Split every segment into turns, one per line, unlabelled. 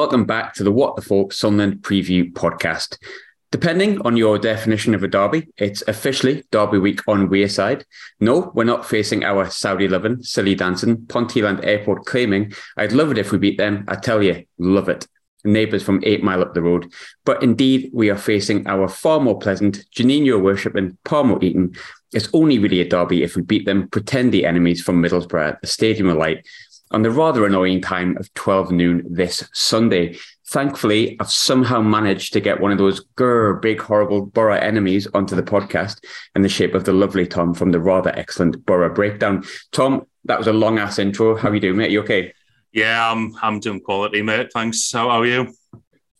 welcome back to the What the Folk Sunderland Preview podcast. Depending on your definition of a derby, it's officially Derby week on Wearside. No, we're not facing our Saudi loving, silly dancing, Ponteland Airport claiming, I'd love it if we beat them. I tell you, love it. Neighbours from eight mile up the road. But indeed, we are facing our far more pleasant, Juninho worshipping, Parmo Eaton. It's only really a derby if we beat them, pretend the enemies from Middlesbrough the Stadium of Light on the rather annoying time of 12 noon this Sunday. Thankfully, I've somehow managed to get one of those grr, big, horrible Boro enemies onto the podcast in the shape of the lovely Tom from the rather excellent Boro Breakdown. Tom, that was a long ass intro. How are you doing, mate? You okay?
Yeah, I'm I'm doing quality, mate. Thanks. How are you?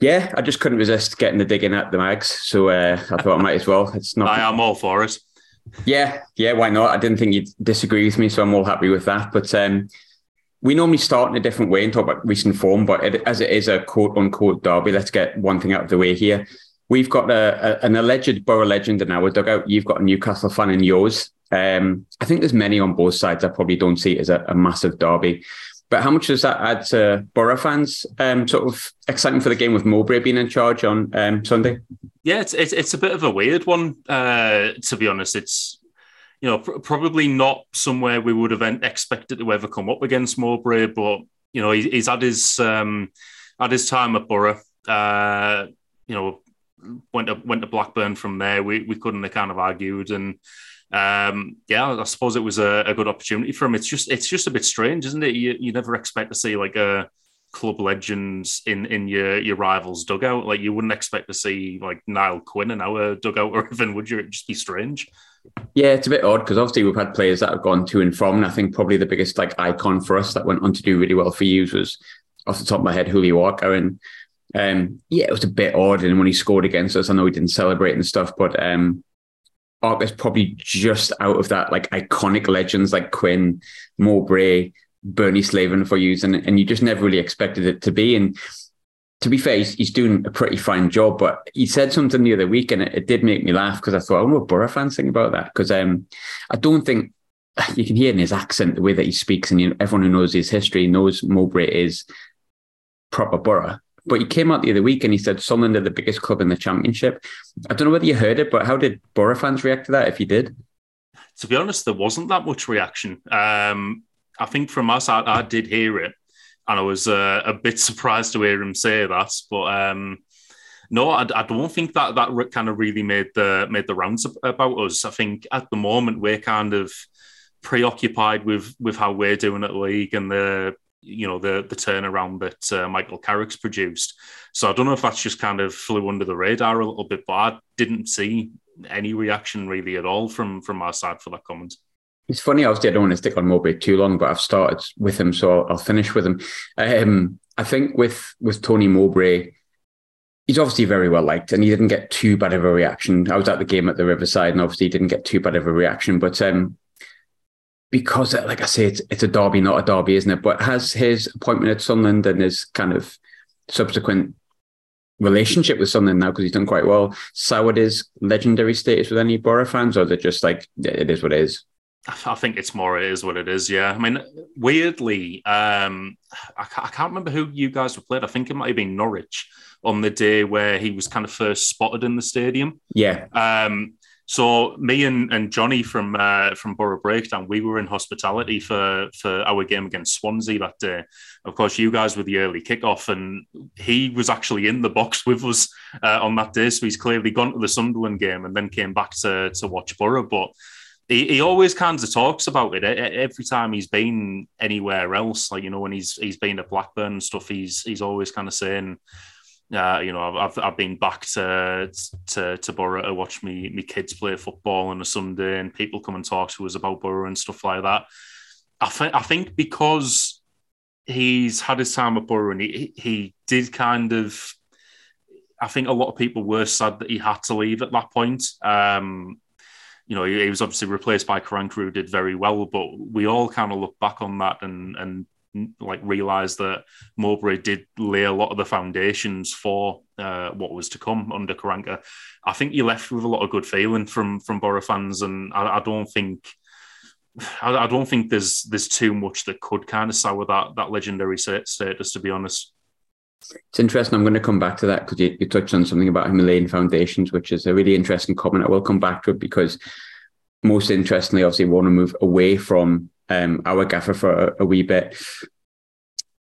Yeah, I just couldn't resist getting the digging at the mags, so uh, I thought I might as well. It's not.
I am all for it.
Yeah, yeah. Why not? I didn't think you'd disagree with me, so I'm all happy with that. But um, we normally start in a different way and talk about recent form, but it, as it is a quote unquote derby, let's get one thing out of the way here. We've got a, a, an alleged Boro legend in our dugout. You've got a Newcastle fan in yours. Um, I think there's many on both sides. I probably don't see it as a, a massive derby. But how much does that add to Boro fans? Um, sort of exciting for the game with Mowbray being in charge on um, Sunday.
Yeah, it's, it's, it's a bit of a weird one. Uh, to be honest, it's you know, pr- probably not somewhere we would have expected to ever come up against Mowbray, but you know, he, he's had his um, had his time at Boro. Uh, you know, went to went to Blackburn from there. We we couldn't have kind of argued, and um, yeah, I suppose it was a, a, good opportunity for him. It's just it's just a bit strange, isn't it? You you never expect to see like a club legends in in your your rivals dugout. Like you wouldn't expect to see like Niall Quinn in our dugout or even would you? It'd just be strange.
Yeah, it's a bit odd because obviously we've had players that have gone to and from. And I think probably the biggest like icon for us that went on to do really well for you was off the top of my head, Julio Arca. And um, yeah, it was a bit odd. And when he scored against us, I know he didn't celebrate and stuff, but um, Arca's probably just out of that like iconic legends like Quinn, Mowbray, Bernie Slaven for you, and, and you just never really expected it to be. And to be fair, he's, he's, doing a pretty fine job. But he said something the other week, and it, it did make me laugh because I thought, I wonder what Boro fans think about that. Because um, I don't think you can hear in his accent the way that he speaks, and you know, everyone who knows his history knows Mowbray is proper Boro. But he came out the other week and he said Sunderland are the biggest club in the championship. I don't know whether you heard it, but how did Boro fans react to that? If you did,
to be honest, there wasn't that much reaction. Um, I think from us, I, I did hear it, and I was uh, a bit surprised to hear him say that. But um, no, I, I, don't think that that kind of really made the made the rounds about us. I think at the moment we're kind of preoccupied with with how we're doing at the league and the you know the the turnaround that uh, Michael Carrick's produced. So I don't know if that's just kind of flew under the radar a little bit, but I didn't see any reaction really at all from from our side for that comment.
It's funny, obviously, I don't want to stick on Mowbray too long, but I've started with him, so I'll, I'll finish with him. Um, I think with with Tony Mowbray, he's obviously very well liked, and he didn't get too bad of a reaction. I was at the game at the Riverside, and obviously, he didn't get too bad of a reaction. But um, because, like I say, it's it's a derby, not a derby, isn't it? But has his appointment at Sunderland and his kind of subsequent relationship with Sunderland now because he's done quite well soured his legendary status with any Boro fans, or is it just like it is what it is?
I think it's more it is what it is. Yeah, I mean, weirdly, um, I, I, can't remember who you guys were played. I think it might have been Norwich on the day where he was kind of first spotted in the stadium.
Yeah.
Um, so me and, and Johnny from uh, from Boro Breakdown, we were in hospitality for for our game against Swansea that day. Of course, you guys were the early kickoff, and he was actually in the box with us uh, on that day. So he's clearly gone to the Sunderland game and then came back to to watch Boro, but he, he always kind of talks about it every time he's been anywhere else. Like you know, when he's he's been at Blackburn and stuff, he's he's always kind of saying, uh, you know, I've I've been back to to to Boro to watch me me kids play football on a Sunday, and people come and talk to us about Boro and stuff like that. I think I think because he's had his time at Boro and he he did kind of. I think a lot of people were sad that he had to leave at that point. Um, you know, he, was obviously replaced by Karanka, who did very well, but we all kind of look back on that and and like realize that Mowbray did lay a lot of the foundations for uh, what was to come under Karanka. I think you left with a lot of good feeling from from Boro fans, and I, I don't think. I, I don't think there's there's too much that could kind of sour that that legendary status, to be honest.
It's interesting. I'm going to come back to that because you, you, touched on something about Himalayan foundations, which is a really interesting comment. I will come back to it because, most interestingly, obviously, we want to move away from um, our gaffer for a, a, wee bit.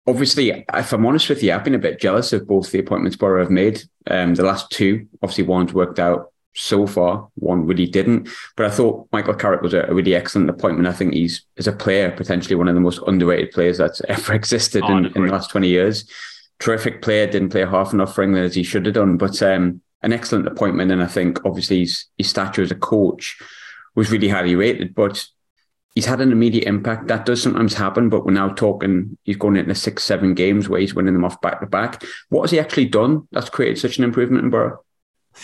Obviously, if I'm honest with you, I've been a bit jealous of both the appointments Boro have made. Um, the last two, obviously, one's worked out so far. One really didn't. But I thought Michael Carrick was a, a, really excellent appointment. I think he's, as a player, potentially one of the most underrated players that's ever existed oh, in, in, the last 20 years. Terrific player, didn't play half enough for England as he should have done, but um, an excellent appointment. And I think obviously his, his stature as a coach was really highly rated, but he's had an immediate impact. That does sometimes happen, but we're now talking he's going into six, seven games where he's winning them off back to back. What has he actually done that's created such an improvement in Boro?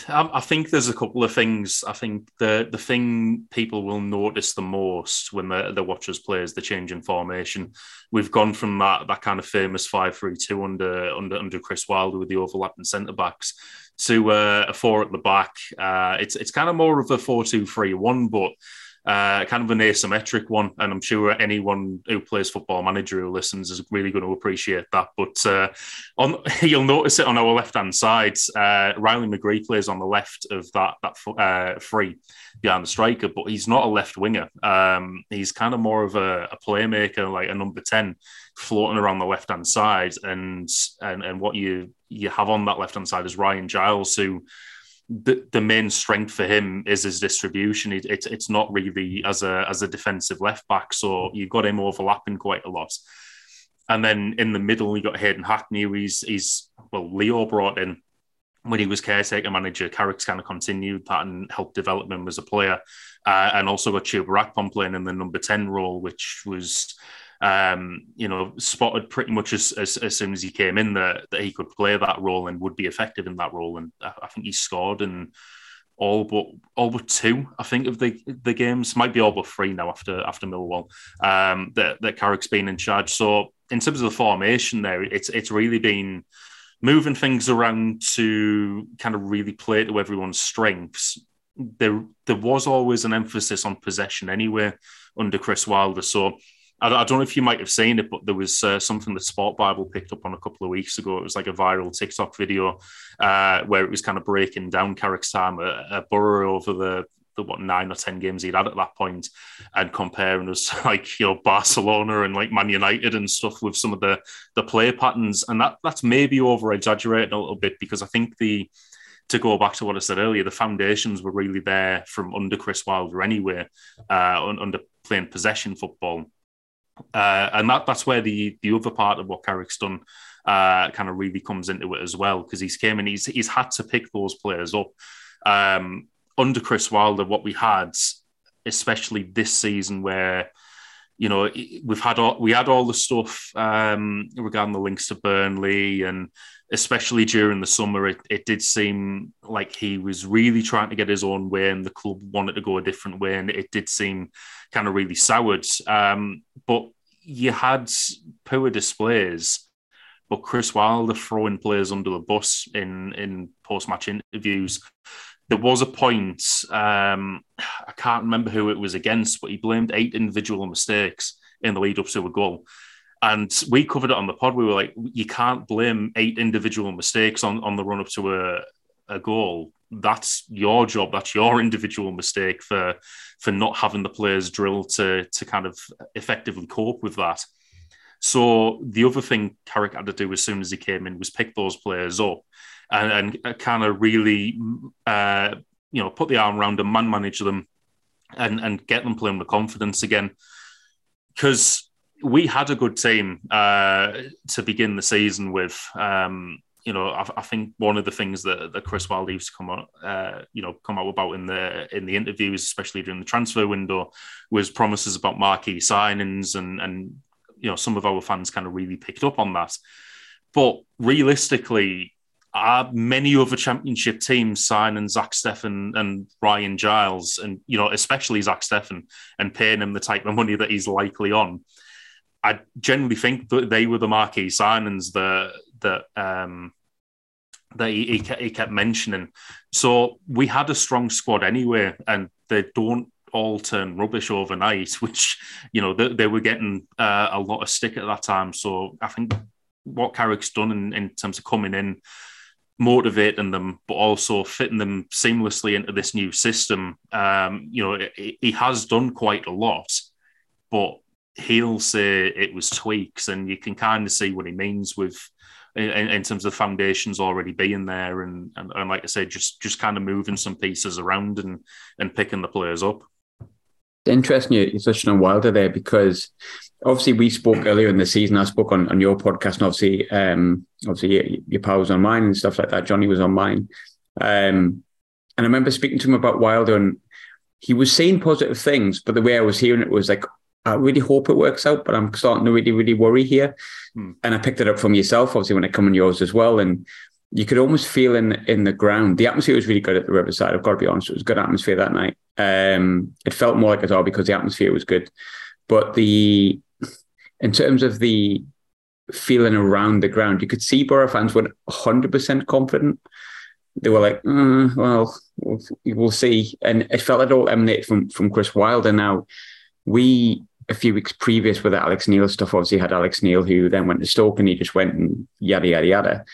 I think there's a couple of things. I think the the thing people will notice the most when the the watchers play is the change in formation. We've gone from that that kind of famous five three two under under under Chris Wilder with the overlapping centre backs to uh, a four at the back. Uh, it's it's kind of more of a four two three one, but uh, kind of an asymmetric one. And I'm sure anyone who plays football manager who listens is really going to appreciate that. But uh, on, you'll notice it on our left hand side. Uh, Riley McGree plays on the left of that that uh, free behind the striker, but he's not a left winger. Um, he's kind of more of a, a playmaker, like a number ten, floating around the left hand side. And and and what you you have on that left hand side is Ryan Giles, who the, the main strength for him is his distribution. It, it, it's not really as a as a defensive left back, so you've got him overlapping quite a lot. And then in the middle, you got Hayden Hackney, he's, he's well, Leo brought in when he was caretaker manager. Carrick's kind of continued that and helped develop him as a player. Uh, and also got Chuba Akpom playing in the number 10 role, which was um, you know, spotted pretty much as, as, as, soon as he came in that, that he could play that role and would be effective in that role. And I, I think he scored in all but all but two, I think, of the the games. Might be all but three now after after Millwall. Um, that that Carrick's been in charge. So in terms of the formation, there, it's it's really been moving things around to kind of really play to everyone's strengths. There there was always an emphasis on possession anyway under Chris Wilder. So I, don't know if you might have seen it, but there was uh, something that Sport Bible picked up on a couple of weeks ago. It was like a viral TikTok video uh, where it was kind of breaking down Carrick's time at, at Boro over the, the what nine or ten games he'd had at that point, and comparing us like you know Barcelona and like Man United and stuff with some of the the play patterns, and that that's maybe over exaggerating a little bit because I think the to go back to what I said earlier, the foundations were really there from under Chris Wilder anyway, uh, under playing possession football. Uh, and that that's where the the other part of what Carrick's done uh, kind of really comes into it as well because he's came and he's he's had to pick those players up. Um, under Chris Wilder, what we had, especially this season, where you know we've had all we had all the stuff um, regarding the links to Burnley and especially during the summer, it, it did seem like he was really trying to get his own way, and the club wanted to go a different way, and it did seem kind of really soured. Um, but you had poor displays. But Chris Wilder throwing players under the bus in in post match interviews. There was a point, um, I can't remember who it was against, but he blamed eight individual mistakes in the lead up to a goal. And we covered it on the pod. We were like, you can't blame eight individual mistakes on, on the run up to a, a goal. That's your job. That's your individual mistake for for not having the players drill to to kind of effectively cope with that. So the other thing Carrick had to do as soon as he came in was pick those players up and, and kind of really, uh, you know, put the arm around them, man manage them, and and get them playing with confidence again. Because we had a good team uh, to begin the season with. Um, you know, I, I, think one of the things that, that Chris Wilder used to come out, uh, you know, come out about in the in the interviews, especially during the transfer window, was promises about marquee signings, and and you know, some of our fans kind of really picked up on that. But realistically, are many other championship teams signing Zach Steffen and Ryan Giles, and you know, especially Zach Steffen, and paying him the type of money that he's likely on. I generally think that they were the marquee signings that that um, that he, he kept mentioning. So we had a strong squad anyway, and they don't all turn rubbish overnight. Which you know they, they were getting uh, a lot of stick at that time. So I think what Carrick's done in, in terms of coming in, motivating them, but also fitting them seamlessly into this new system. Um, you know, he has done quite a lot, but he'll say it was tweaks, and you can kind of see what he means with in, in, terms of foundations already being there, and, and, and like I said, just just kind of moving some pieces around and and picking the players up.
Interesting, you, you touched on Wilder there because obviously we spoke earlier in the season. I spoke on, on your podcast, and obviously, um, obviously your, your pal was on mine and stuff like that. Johnny was on mine, um, and I remember speaking to him about Wilder, and he was saying positive things, but the way I was hearing it was like, I really hope it works out, but I'm starting to really, really worry here. Hmm. And I picked it up from yourself, obviously, when it come on yours as well, and you could almost feel in in the ground. The atmosphere was really good at the Riverside. I've got to be honest; it was a good atmosphere that night. Um, it felt more like a derby because the atmosphere was good, but the in terms of the feeling around the ground, you could see Boro fans weren't 100% confident. They were like, mm, well, well, we'll see. And it felt like it all emanated from, from Chris Wilder. Now, we, a few weeks previous with Alex Neil stuff, obviously had Alex Neil, who then went to Stoke and he just went and yada, yada, yada.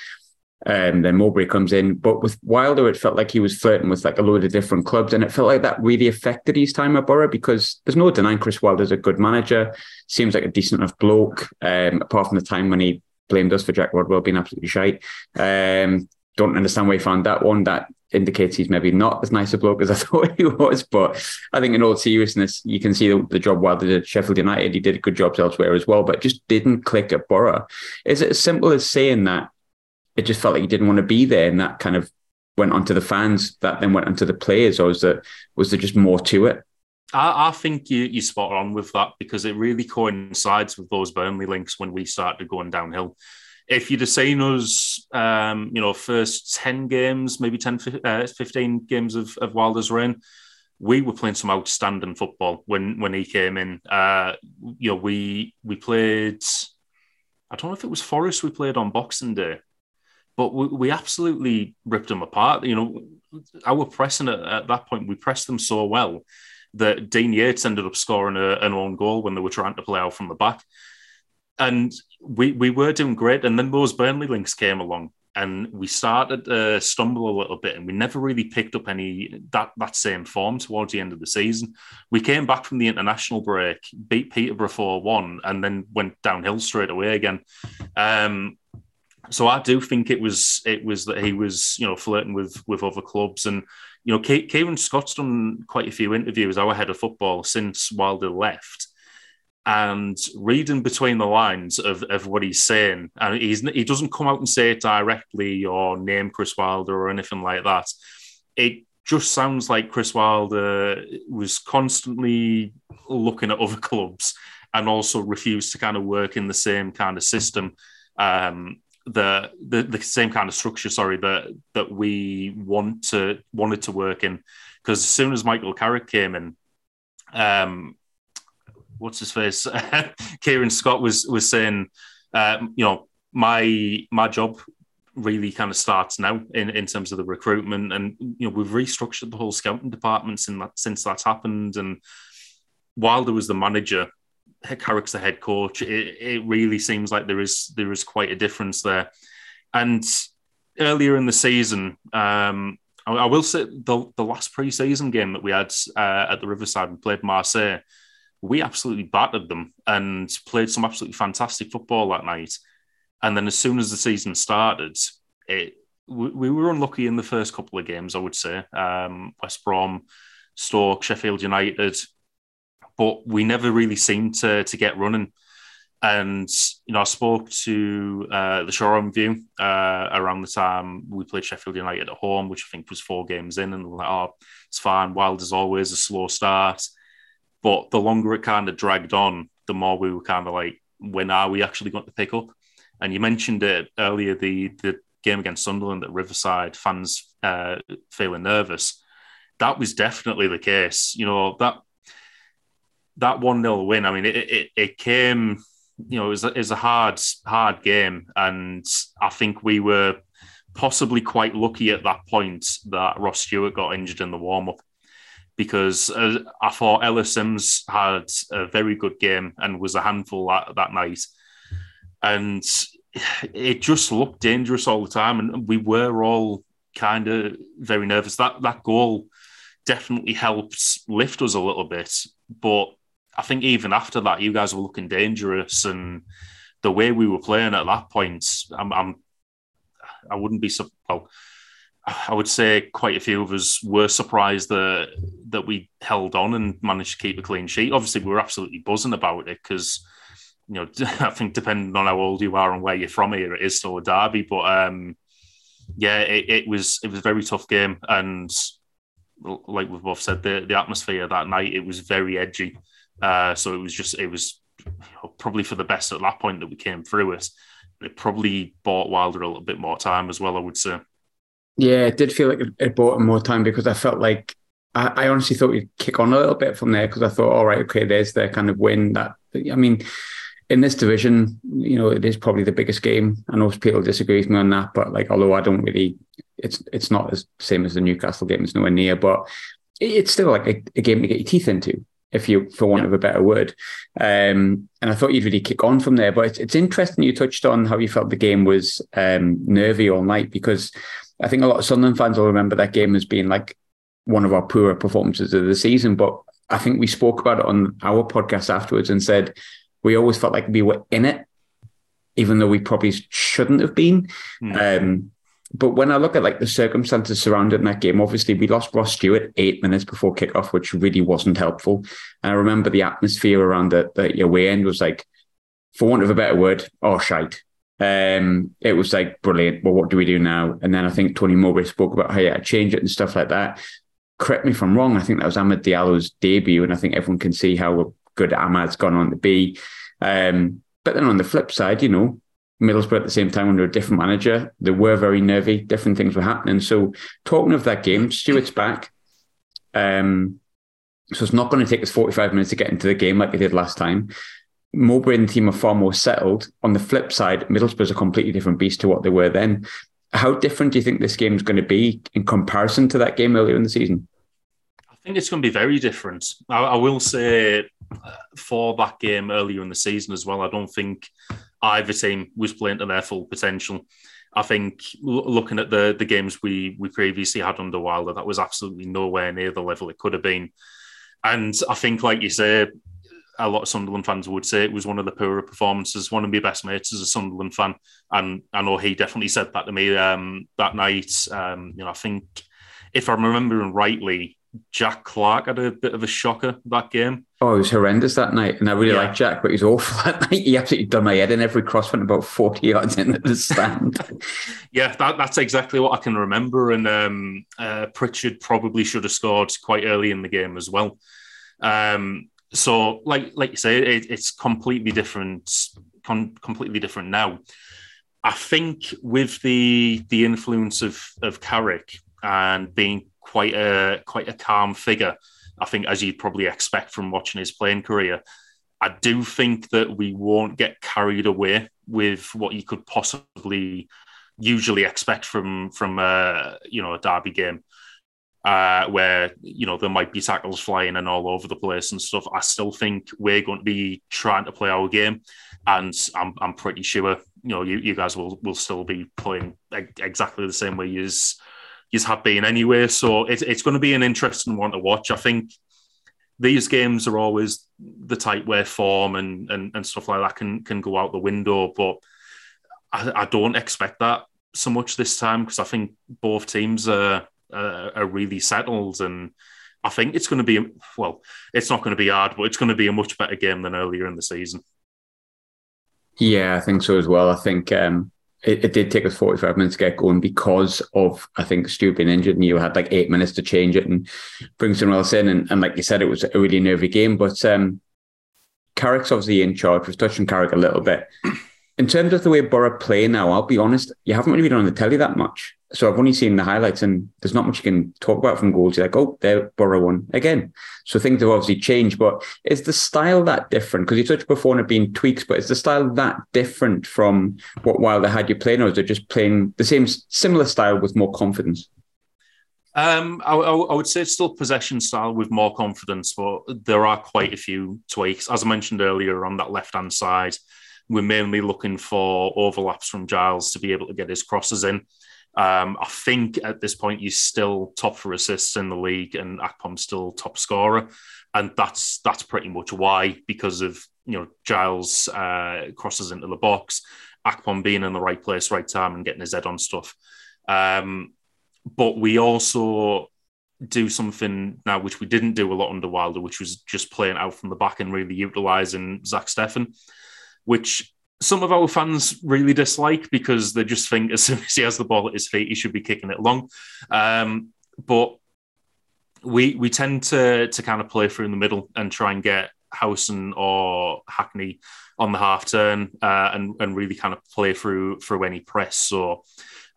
Um, then Mowbray comes in. But with Wilder, it felt like he was flirting with like a load of different clubs. And it felt like that really affected his time at Boro because there's no denying Chris Wilder's a good manager, seems like a decent enough bloke, um, apart from the time when he blamed us for Jack Rodwell being absolutely shite. Um, don't understand why he found that one. That indicates he's maybe not as nice a bloke as I thought he was. But I think in all seriousness, you can see the, the job Wilder did at Sheffield United. He did good jobs elsewhere as well, but just didn't click at Boro. Is it as simple as saying that it just felt like he didn't want to be there, and that kind of went onto the fans. That then went onto the players, or was there was there just more to it?
I, I think you you spot on with that because it really coincides with those Burnley links when we started going downhill. If you'd have seen us, um, you know, first 10 games, maybe 10, uh, 15 games of, of Wilder's reign, we were playing some outstanding football when when he came in. Uh, you know, we we played. I don't know if it was Forest we played on Boxing Day, but we, we absolutely ripped them apart. You know, our pressing at, at, that point, we pressed them so well that Dean Yates ended up scoring a, an own goal when they were trying to play out from the back. And we, we were doing great. And then those Burnley links came along and we started to stumble a little bit and we never really picked up any that that same form towards the end of the season. We came back from the international break, beat Peterborough 4-1 and then went downhill straight away again. Um, so I do think it was it was that he was you know flirting with with other clubs and you know Kieran Scott's done quite a few interviews our head of football since Wilder left and reading between the lines of, of what he's saying and he's he doesn't come out and say it directly or name Chris Wilder or anything like that it just sounds like Chris Wilder was constantly looking at other clubs and also refused to kind of work in the same kind of system um, the, the the same kind of structure, sorry, that that we want to wanted to work in. Because as soon as Michael Carrick came in, um, what's his face? Kieran Scott was was saying, uh, you know, my my job really kind of starts now in, in terms of the recruitment and you know we've restructured the whole scouting departments in that since that's happened and Wilder was the manager Carrick's the head coach, it, it really seems like there is there is quite a difference there. And earlier in the season, um, I, will say the, the last pre-season game that we had uh, at the Riverside and played Marseille, we absolutely battered them and played some absolutely fantastic football that night. And then as soon as the season started, it we, we were unlucky in the first couple of games, I would say. Um, West Brom, Stoke, Sheffield United, but we never really seemed to to get running. And you know, I spoke to uh, the Shoreham View uh, around the time we played Sheffield United at home, which I think was four games in, and like, "Oh, it's fine." Wild as always, a slow start, but the longer it kind of dragged on, the more we were kind of like, "When are we actually going to pick up?" And you mentioned it earlier, the the game against Sunderland at Riverside, fans uh, feeling nervous. That was definitely the case. You know that that one 0 win. I mean, it, it, it came. You know, it was, a, it was a hard hard game, and I think we were possibly quite lucky at that point that Ross Stewart got injured in the warm up because uh, I thought Ellis Simms had a very good game and was a handful that, that night. And it just looked dangerous all the time, and we were all kind of very nervous. That that goal definitely helped lift us a little bit, but I think even after that, you guys were looking dangerous, and the way we were playing at that point, I'm, I'm I wouldn't be so well. I would say quite a few of us were surprised that that we held on and managed to keep a clean sheet. Obviously, we were absolutely buzzing about it because you know I think depending on how old you are and where you're from here, it is still a derby. But um, yeah, it, it was it was a very tough game, and like we've both said, the the atmosphere that night it was very edgy. Uh, so it was just it was probably for the best at that point that we came through it. It probably bought Wilder a little bit more time as well. I would say.
Yeah, it did feel like it bought him more time because I felt like I, I honestly thought we'd kick on a little bit from there because I thought, all right, okay, there's their kind of win. That I mean, in this division, you know, it is probably the biggest game. I know people disagree with me on that, but like, although I don't really, it's it's not as same as the Newcastle game. It's nowhere near, but it's still like a, a game to get your teeth into if you, for want yeah. of a better word. Um, and I thought you'd really kick on from there. But it's, it's interesting you touched on how you felt the game was um, nervy all night because I think a lot of Sunderland fans will remember that game as being like one of our poorer performances of the season. But I think we spoke about it on our podcast afterwards and said we always felt like we were in it, even though we probably shouldn't have been. Mm. Um, but when I look at like the circumstances surrounding that game, obviously we lost Ross Stewart eight minutes before kickoff, which really wasn't helpful. And I remember the atmosphere around the, the away end was like, for want of a better word, oh shite. Um, it was like brilliant. Well, what do we do now? And then I think Tony Mowbray spoke about how yeah, change it and stuff like that. Correct me if I'm wrong. I think that was Amad Diallo's debut, and I think everyone can see how good Amad's gone on to be. Um, but then on the flip side, you know, Middlesbrough at the same time under a different manager, they were very nervy. Different things were happening. So talking of that game, Stewart's back. Um, so it's not going to take us 45 minutes to get into the game like it did last time. Mowbray and the team are far more settled. On the flip side, Middlesbrough's a completely different beast to what they were then. How different do you think this game is going to be in comparison to that game earlier in the season?
I think it's going to be very different. I, I will say uh, for that game earlier in the season as well, I don't think either team was playing to their full potential. I think looking at the the games we we previously had under Wilder, that was absolutely nowhere near the level it could have been. And I think, like you say, a lot of Sunderland fans would say it was one of the poorer performances. One of my best mates is a Sunderland fan, and I know he definitely said that to me um, that night. Um, you know, I think if I'm remembering rightly, Jack Clarke had a bit of a shocker that game.
Oh, it was horrendous that night, and I really yeah. liked Jack, but he was awful that night. He absolutely done my head in. Every cross went about forty yards into the stand.
yeah, that, that's exactly what I can remember. And um, uh, Pritchard probably should have scored quite early in the game as well. Um, so, like like you say, it, it's completely different, con- completely different now. I think with the the influence of of Carrick and being quite a quite a calm figure, I think as you'd probably expect from watching his playing career, I do think that we won't get carried away with what you could possibly usually expect from from uh, you know a derby game uh, where you know there might be tackles flying and all over the place and stuff. I still think we're going to be trying to play our game, and I'm I'm pretty sure you know you, you guys will will still be playing exactly the same way you you have been anyway. So it's it's going to be an interesting one to watch. I think these games are always the type where form and and, and stuff like that can can go out the window, but I, I don't expect that so much this time because I think both teams are uh, are really settled. And I think it's going to be, well, it's not going to be hard, but it's going to be a much better game than earlier in the season.
Yeah, I think so as well. I think um, it, it, did take us 45 minutes to get going because of, I think, Stu being injured and you had like eight minutes to change it and bring someone else in. And, and like you said, it was a really nervy game. But um, Carrick's obviously in charge. We've touched on Carrick a little bit. In terms of the way Boro play now, I'll be honest, you haven't really been on the telly that much. So I've only seen the highlights and there's not much you can talk about from goals. You're like, oh, there, Boro one again. So things have obviously changed, but is the style that different? Because you touched before on it being tweaks, but is the style that different from what Wilder had you playing, or is it just playing the same similar style with more confidence?
Um, I, I, would say it's still possession style with more confidence, but there are quite a few tweaks. As I mentioned earlier, on that left hand side, we're mainly looking for overlaps from Giles to be able to get his crosses in. Um, I think at this point he's still top for assists in the league, and Akpom's still top scorer, and that's that's pretty much why because of you know Giles uh, crosses into the box, Akpom being in the right place, right time, and getting his head on stuff. Um, but we also do something now which we didn't do a lot under Wilder, which was just playing out from the back and really utilising Zach Steffen, which some of our fans really dislike because they just think as soon as he has the ball at his feet, he should be kicking it long. Um, but we we tend to to kind of play through in the middle and try and get Howson or Hackney on the half turn uh, and and really kind of play through through any press. So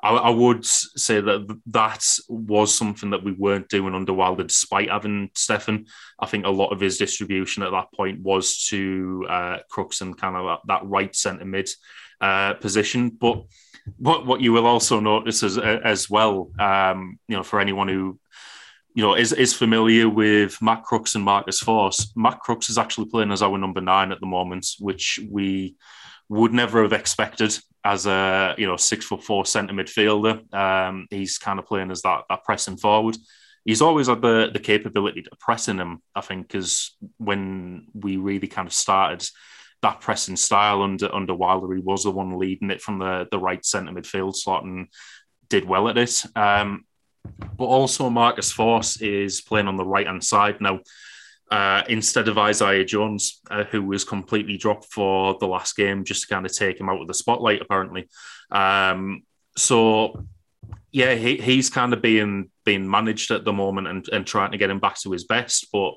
I, I, would say that that was something that we weren't doing under Wilder, despite having Steffen. I think a lot of his distribution at that point was to uh, Crooks and kind of that, right centre mid uh, position. But what what you will also notice as as well, um, you know, for anyone who you know is is familiar with Matt Crooks and Marcus Forss, Matt Crooks is actually playing as our number nine at the moment, which we would never have expected as a you know six foot four centre midfielder. Um, he's kind of playing as that that pressing forward. He's always had the the capability to press in him. I think because when we really kind of started that pressing style under under Wilder, he was the one leading it from the the right centre midfield slot and did well at it. Um, but also Marcus Forss is playing on the right hand side now uh, instead of Isaiah Jones, uh, who was completely dropped for the last game just to kind of take him out of the spotlight, apparently. Um, so, yeah, he, he's kind of being being managed at the moment and, and trying to get him back to his best. But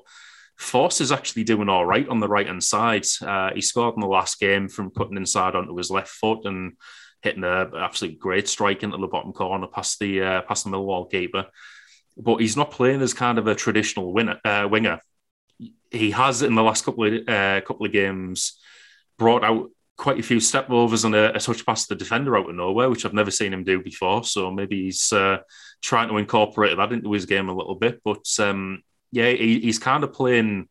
Forss is actually doing all right on the right hand side. Uh, he scored in the last game from cutting inside onto his left foot and hitting an absolute great strike into the bottom corner past the uh, past the Millwall keeper. But he's not playing as kind of a traditional winner, uh, winger he has in the last couple of uh, couple of games brought out quite a few step overs and a, a, touch past the defender out of nowhere, which I've never seen him do before. So maybe he's uh, trying to incorporate that into his game a little bit. But um, yeah, he, he's kind of playing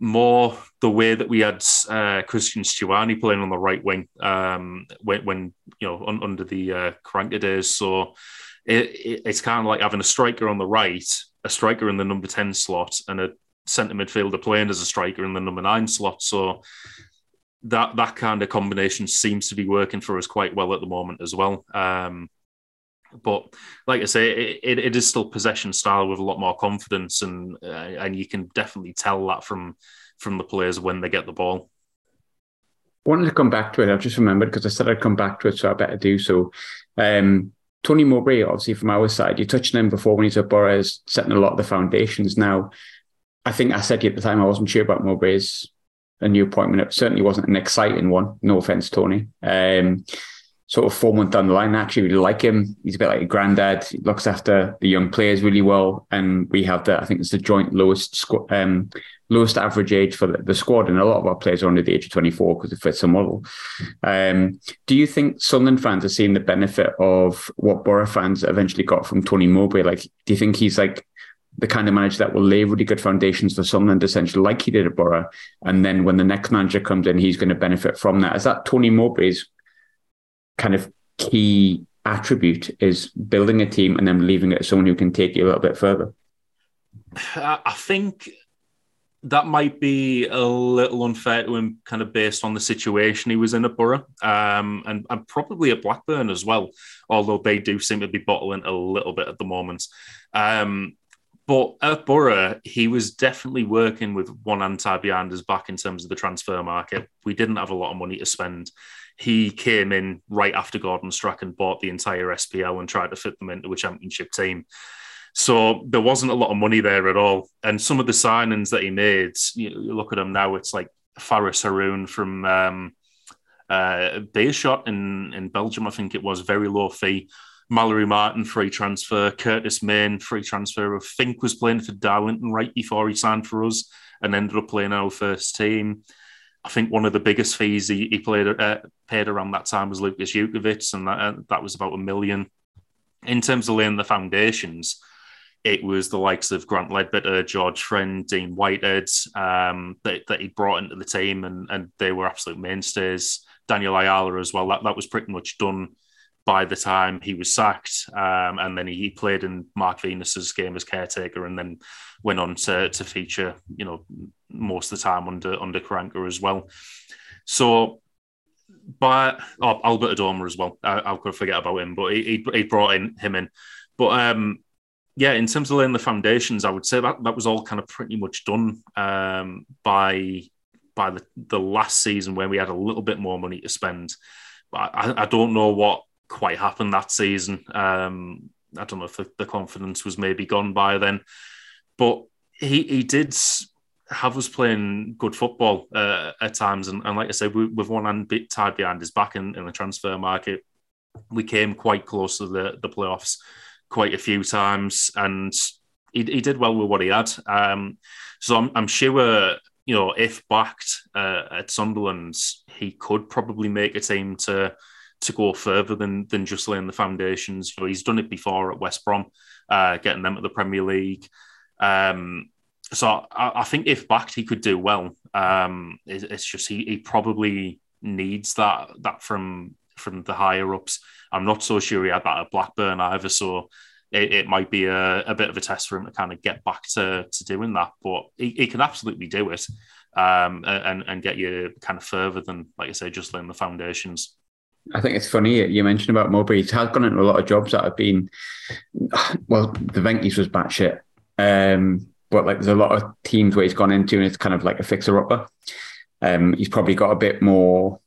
more the way that we had uh, Christian Stuani playing on the right wing um, when, when, you know un, under the uh, days. So it, it, it's kind of like having a striker on the right, a striker in the number ten slot, and a centre midfielder playing as a striker in the number nine slot. So that that kind of combination seems to be working for us quite well at the moment as well. Um, but like I say, it, it is still possession style with a lot more confidence, and uh, and you can definitely tell that from from the players when they get the ball.
I wanted to come back to it. I've just remembered because I said I'd come back to it, so I better do so. Um, Tony Mowbray, obviously from our side, you touched on him before when he's at Boro, is setting a lot of the foundations now. I think I said at the time I wasn't sure about Mowbray's a new appointment. It certainly wasn't an exciting one. No offense, Tony. Um, sort of four months down the line, I actually really like him. He's a bit like a granddad. He looks after the young players really well, and we have the I think it's the joint lowest squ- um, lowest average age for the, the, squad, and a lot of our players are under the age of twenty four because it fits the model. Um, do you think Sunderland fans are seeing the benefit of what Boro fans eventually got from Tony Mowbray? Like, do you think he's like the kind of manager that will lay really good foundations for Sunderland, essentially, like he did at Boro. And then when the next manager comes in, he's going to benefit from that. Is that Tony Mowbray's kind of key attribute is building a team and then leaving it to someone who can take you a little bit further?
I think that might be a little unfair to him, kind of based on the situation he was in at Boro, um, and, and probably at Blackburn as well. Although they do seem to be bottling a little bit at the moment. Um, but at Boro, he was definitely working with one hand tied behind his back in terms of the transfer market. We didn't have a lot of money to spend. He came in right after Gordon Strachan bought the entire SPL and tried to fit them into a championship team. So there wasn't a lot of money there at all. And some of the signings that he made, you, look at them now, it's like Faris Haroun from um, uh, Beerschot in, in Belgium, I think it was, very low fee. Mallory Martin, free transfer. Curtis Main, free transfer. I think was playing for Darlington right before he signed for us and ended up playing our first team. I think one of the biggest fees he, he played uh, paid around that time was Lucas Jutkiewicz, and that, uh, that was about a million. In terms of laying the foundations, it was the likes of Grant Leadbitter, George Friend, Dean Whitehead um, that, that he brought into the team, and, and they were absolute mainstays. Daniel Ayala as well. That, that was pretty much done by the time he was sacked. Um, and then he played in Mark Venus's game as caretaker and then went on to, to feature, you know, most of the time under, under Karanka as well. So, but oh, Albert Adomah as well. I, I could forget about him, but he, he, he brought in him in. But um, yeah, in terms of laying the foundations, I would say that that was all kind of pretty much done um, by by the, the last season when we had a little bit more money to spend. But I, I don't know what quite happened that season. Um, I don't know if the, the, confidence was maybe gone by then, but he he did have us playing good football uh, at times, and, and, like I said, we, with one hand tied behind his back in, in the transfer market, we came quite close to the the playoffs quite a few times, and he, he did well with what he had. Um, so I'm, I'm sure you know, if backed uh, at Sunderland, he could probably make a team to to go further than than just laying the foundations. You know, he's done it before at West Brom, uh, getting them at the Premier League. Um, so I, I, think if backed, he could do well. Um, it, it's just he, he probably needs that that from from the higher ups. I'm not so sure he had that at Blackburn either. So it, it might be a, a, bit of a test for him to kind of get back to, to doing that. But he, he can absolutely do it um, and, and get you kind of further than, like I say, just laying the foundations.
I think it's funny you mentioned about Mowbray. He's had gone into a lot of jobs that have been, well, the Venky's was batshit. Um, but like there's a lot of teams where he's gone into and it's kind of like a fixer upper. Um, he's probably got a bit more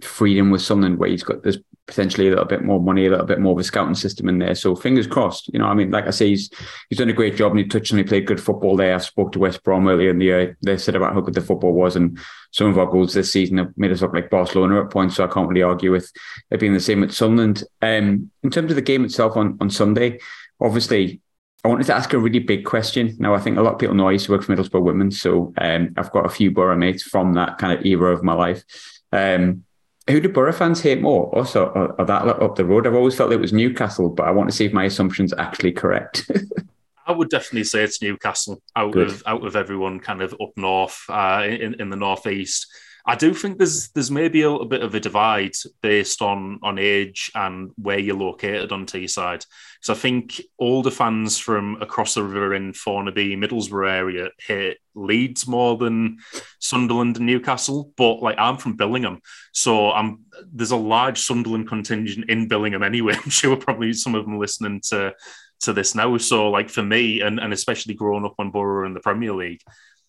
freedom with something where he's got there's potentially a little bit more money, a little bit more of a scouting system in there. So fingers crossed. You know, I mean, like I say, he's he's done a great job and he touched and he played good football there. I spoke to West Brom earlier in the year. They said about how good the football was, and some of our goals this season have made us look like Barcelona at points. So I can't really argue with it being the same at Sunderland. Um, in terms of the game itself on on Sunday, obviously. I wanted to ask a really big question. Now, I think a lot of people know I used to work for Middlesbrough Women, so um, I've got a few Boro mates from that kind of era of my life. Um, who do Boro fans hate more, us or, or, or, that up the road? I've always felt it was Newcastle, but I want to see if my assumption's actually correct.
I would definitely say it's Newcastle out Good. of out of everyone kind of up north uh, in in the northeast. I do think there's there's maybe a little bit of a divide based on on age and where you're located on Teesside. So I think all the fans from across the river in Thornaby, Middlesbrough area hate Leeds more than Sunderland and Newcastle. But like I'm from Billingham, so I'm there's a large Sunderland contingent in Billingham anyway. I'm sure probably some of them listening to to this now. So like for me, and, and especially growing up on Boro in the Premier League,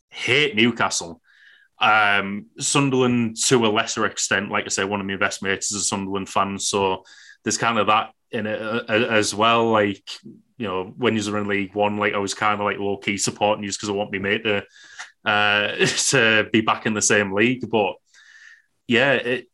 hate Newcastle. Um, Sunderland to a lesser extent, like I say, one of my best mates is a Sunderland fan, so there's kind of that in it uh, as well. Like you know, when you're in League One, like I was kind of like low key supporting you because I want my mate to uh, to be back in the same league. But yeah, it,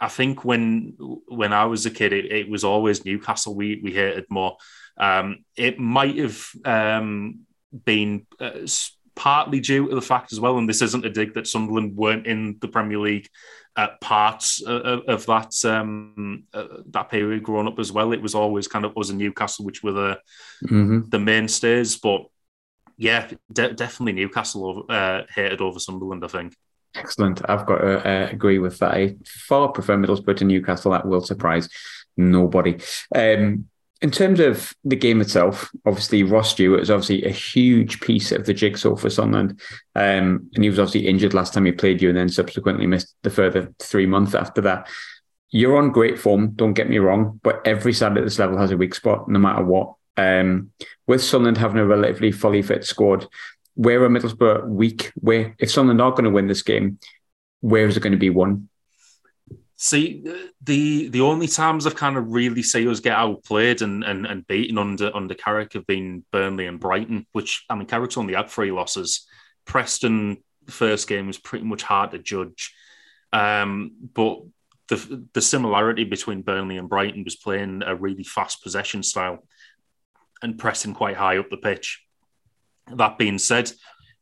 I think when when I was a kid, it, it was always Newcastle we we hated more. Um, it might have um, been uh, partly due to the fact as well, and this isn't a dig that Sunderland weren't in the Premier League at parts of, of that um, uh, that period growing up as well. It was always kind of us and Newcastle, which were the mm-hmm. the mainstays. But yeah, de- definitely Newcastle over, uh, hated over Sunderland. I think.
Excellent. I've got to uh, agree with that. I far prefer Middlesbrough to Newcastle. That will surprise nobody. Um, in terms of the game itself, obviously Ross Stewart is obviously a huge piece of the jigsaw for Sunderland. Um, and he was obviously injured last time he played you and then subsequently missed the further three months after that. You're on great form, don't get me wrong, but every side at this level has a weak spot, no matter what. Um, with Sunderland having a relatively fully fit squad, where are Middlesbrough weak? Where if Sunderland are going to win this game, where is it going to be won?
See, the the only times I've kind of really see us get outplayed and and, and beaten under under Carrick have been Burnley and Brighton, which I mean Carrick's only had three losses. Preston first game was pretty much hard to judge, um, but the the similarity between Burnley and Brighton was playing a really fast possession style and pressing quite high up the pitch. That being said,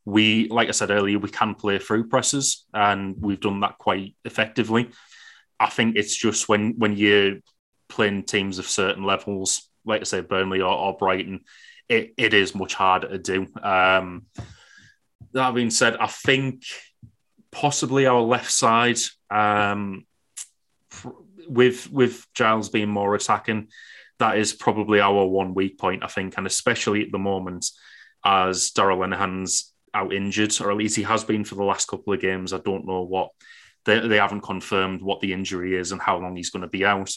we like I said earlier, we can play through presses, and we've done that quite effectively. I think it's just when when you're playing teams of certain levels, like I say, Burnley or, or Brighton, it, it is much harder to do. Um, that being said, I think possibly our left side, um, with with Giles being more attacking, that is probably our one weak point, I think, and especially at the moment as Darragh Lenihan's out injured, or at least he has been for the last couple of games. I don't know what they, they haven't confirmed what the injury is and how long he's going to be out,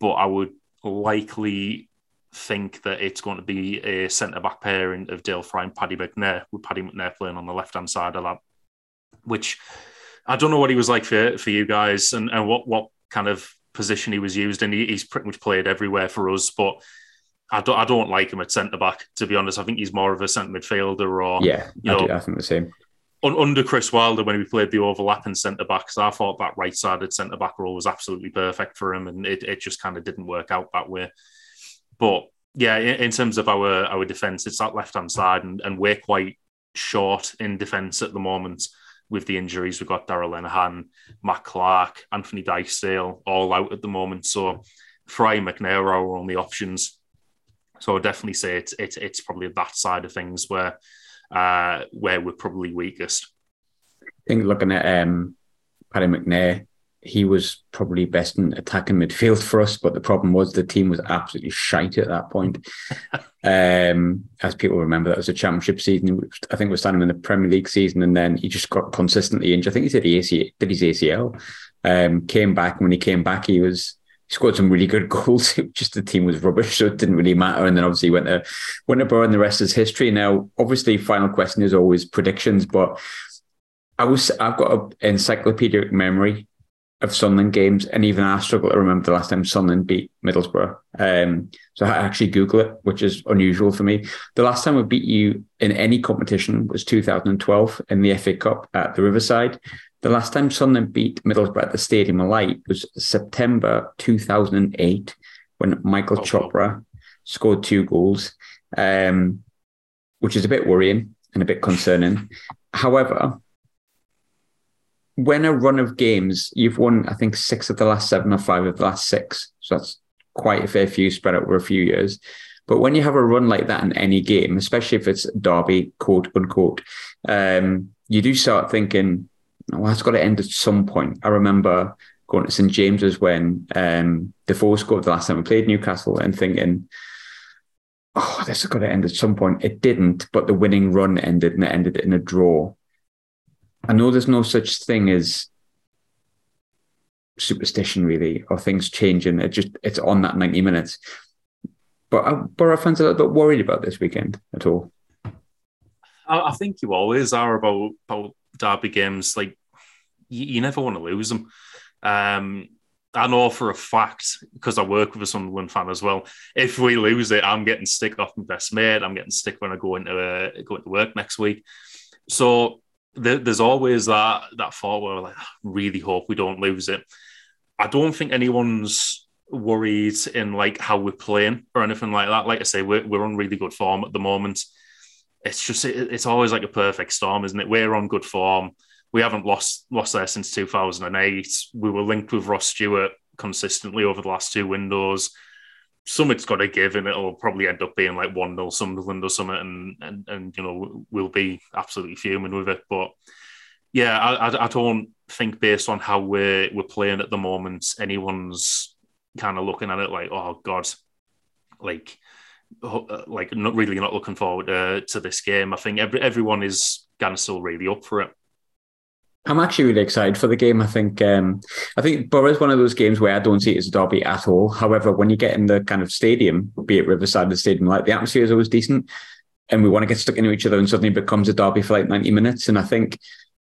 but I would likely think that it's going to be a centre back pairing of Dael Fry and Paddy McNair, with Paddy McNair playing on the left hand side of that, which I don't know what he was like for, for you guys and, and what, what kind of position he was used in. He, he's pretty much played everywhere for us, but I don't, I don't like him at centre back, to be honest. I think he's more of a centre midfielder or,
yeah, you know, I, do, I think the same.
Un, under Chris Wilder, when we played the overlapping centre backs, I thought that right sided centre back role was absolutely perfect for him, and it, it just kind of didn't work out that way. But yeah, in, in terms of our, our defence, it's that left hand side, and, and we're quite short in defence at the moment with the injuries. We've got Darragh Lenihan, Matt Clarke, Anthony Dijksteel all out at the moment. So Fry and McNair are our only options. So I'd definitely say it's it's it's probably that side of things where uh, where we're probably weakest.
I think looking at um, Paddy McNair, he was probably best in attacking midfield for us, but the problem was the team was absolutely shite at that point. um, as people remember, that was a championship season. I think we signed him in the Premier League season, and then he just got consistently injured. I think he said he ACL, did his ACL. Um, came back, and when he came back, he was scored some really good goals. just the team was rubbish, so it didn't really matter. And then obviously went to went to and the rest is history. Now, obviously, final question is always predictions, but I was I've got an encyclopedic memory of Sunderland games, and even I struggle to remember the last time Sunderland beat Middlesbrough. Um, so I actually Google it, which is unusual for me. The last time we beat you in any competition was 2012 in the FA Cup at the Riverside. The last time Sunderland beat Middlesbrough at the Stadium of Light was September 2008 when Michael oh, Chopra scored two goals, um, which is a bit worrying and a bit concerning. However, when a run of games, you've won, I think, six of the last seven or five of the last six. So that's quite a fair few spread out over a few years. But when you have a run like that in any game, especially if it's derby, quote unquote, um, you do start thinking, well, that's got to end at some point. I remember going to St James's when um, Defoe scored the last time we played Newcastle and thinking, oh, this has got to end at some point. It didn't, but the winning run ended and it ended in a draw. I know there's no such thing as superstition really or things changing. It just it's on that 90 minutes. But are Boro fans a little bit worried about this weekend at all?
I, think you always are about, about derby games. Like you, you never want to lose them. Um, I know for a fact because I work with a Sunderland fan as well. If we lose it, I'm getting stick off my best mate. I'm getting stick when I go into uh, go work next week. So there, there's always that that thought where like, I really hope we don't lose it. I don't think anyone's worried in like how we're playing or anything like that. Like I say, we're, we're on really good form at the moment. It's just it's always like a perfect storm, isn't it? We're on good form. We haven't lost lost there since 2008. We were linked with Ross Stewart consistently over the last two windows Summit's got to give, and it'll probably end up being like one 0 Sunderland or something, and and and you know we'll be absolutely fuming with it. But yeah, I, I don't think based on how we're we're playing at the moment, anyone's kind of looking at it like, oh god, like like not really not looking forward to, to this game. I think every everyone is kind of still really up for it.
I'm actually really excited for the game. I think um, I think Boro is one of those games where I don't see it as a derby at all. However, when you get in the kind of stadium, be it Riverside or Stadium, like the atmosphere is always decent, and we want to get stuck into each other, and suddenly it becomes a derby for like 90 minutes. And I think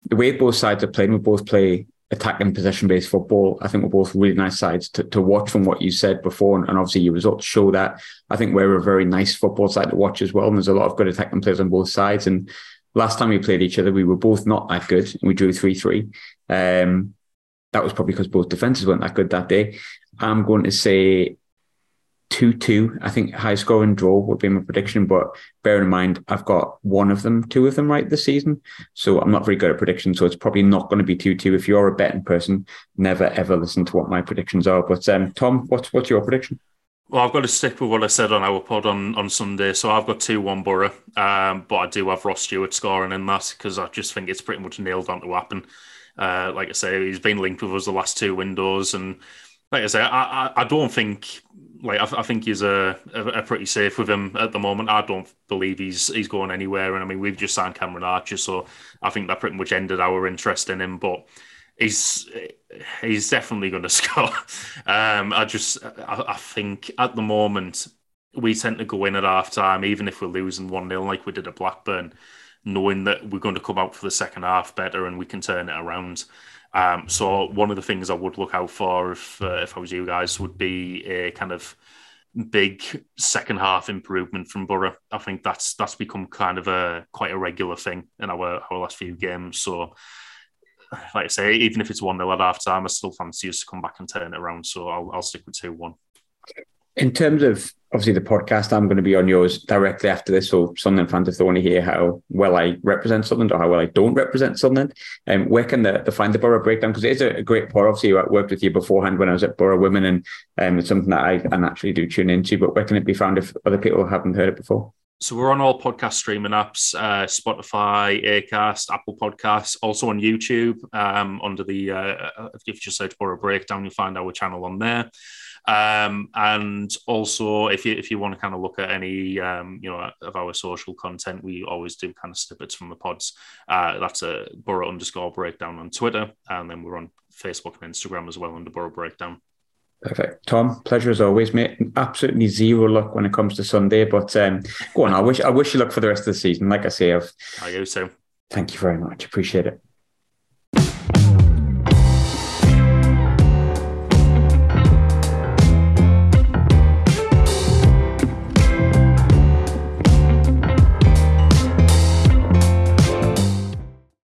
the way both sides are playing, we both play attacking possession based football. I think we're both really nice sides to, to watch from what you said before. And, and, obviously your results show that. I think we're a very nice football side to watch as well. And there's a lot of good attacking players on both sides. And last time we played each other, we were both not that good. We drew 3 3. Um, that was probably because both defenses weren't that good that day. I'm going to say 2 2. I think high scoring draw would be my prediction, but bear in mind, I've got one of them, two of them right this season. So I'm not very good at predictions. So it's probably not going to be 2 2. If you're a betting person, never ever listen to what my predictions are. But um, Tom, what's, what's your prediction?
Well, I've got to stick with what I said on our pod on, on Sunday. So I've got 2 1 Boro, um, but I do have Ross Stewart scoring in that because I just think it's pretty much nailed on to happen. Uh, like I say, he's been linked with us the last two windows. And like I say, I, I, I don't think. Like I, I think he's a, a, a, pretty safe with him at the moment. I don't believe he's he's going anywhere. And I mean, we've just signed Cameron Archer, so I think that pretty much ended our interest in him. But he's he's definitely going to score. Um, I just I, I, think at the moment we tend to go in at half time, even if we're losing one 0 like we did at Blackburn, knowing that we're going to come out for the second half better and we can turn it around. Um, so one of the things I would look out for if uh, if I was you guys would be a kind of big second half improvement from Boro. I think that's that's become kind of a quite a regular thing in our our last few games. So like I say, even if it's 1 0 at half time, I still fancy us to come back and turn it around. So I'll, I'll stick with 2 1.
In terms of obviously the podcast, I'm going to be on yours directly after this. So Sunderland fans, if they want to hear how well I represent Sunderland or how well I don't represent Sunderland, um, where can the, they find the Boro breakdown? Because it is a, great pod. Obviously, I worked with you beforehand when I was at Boro Women, and um, it's something that I, I naturally do tune into. But where can it be found if other people haven't heard it before?
So we're on all podcast streaming apps, uh, Spotify, Acast, Apple Podcasts, also on YouTube. Um, under the uh, if you just search for a breakdown, you'll find our channel on there. Um, and also, if you if you want to kind of look at any um, you know of our social content, we always do kind of snippets from the pods. Uh, that's a Boro underscore breakdown on Twitter, and then we're on Facebook and Instagram as well under Boro Breakdown.
Perfect. Tom, pleasure as always, mate. Absolutely zero luck when it comes to Sunday, but um, go on. I wish I wish you luck for the rest of the season. Like I say, I've.
I you so.
Thank you very much. Appreciate it.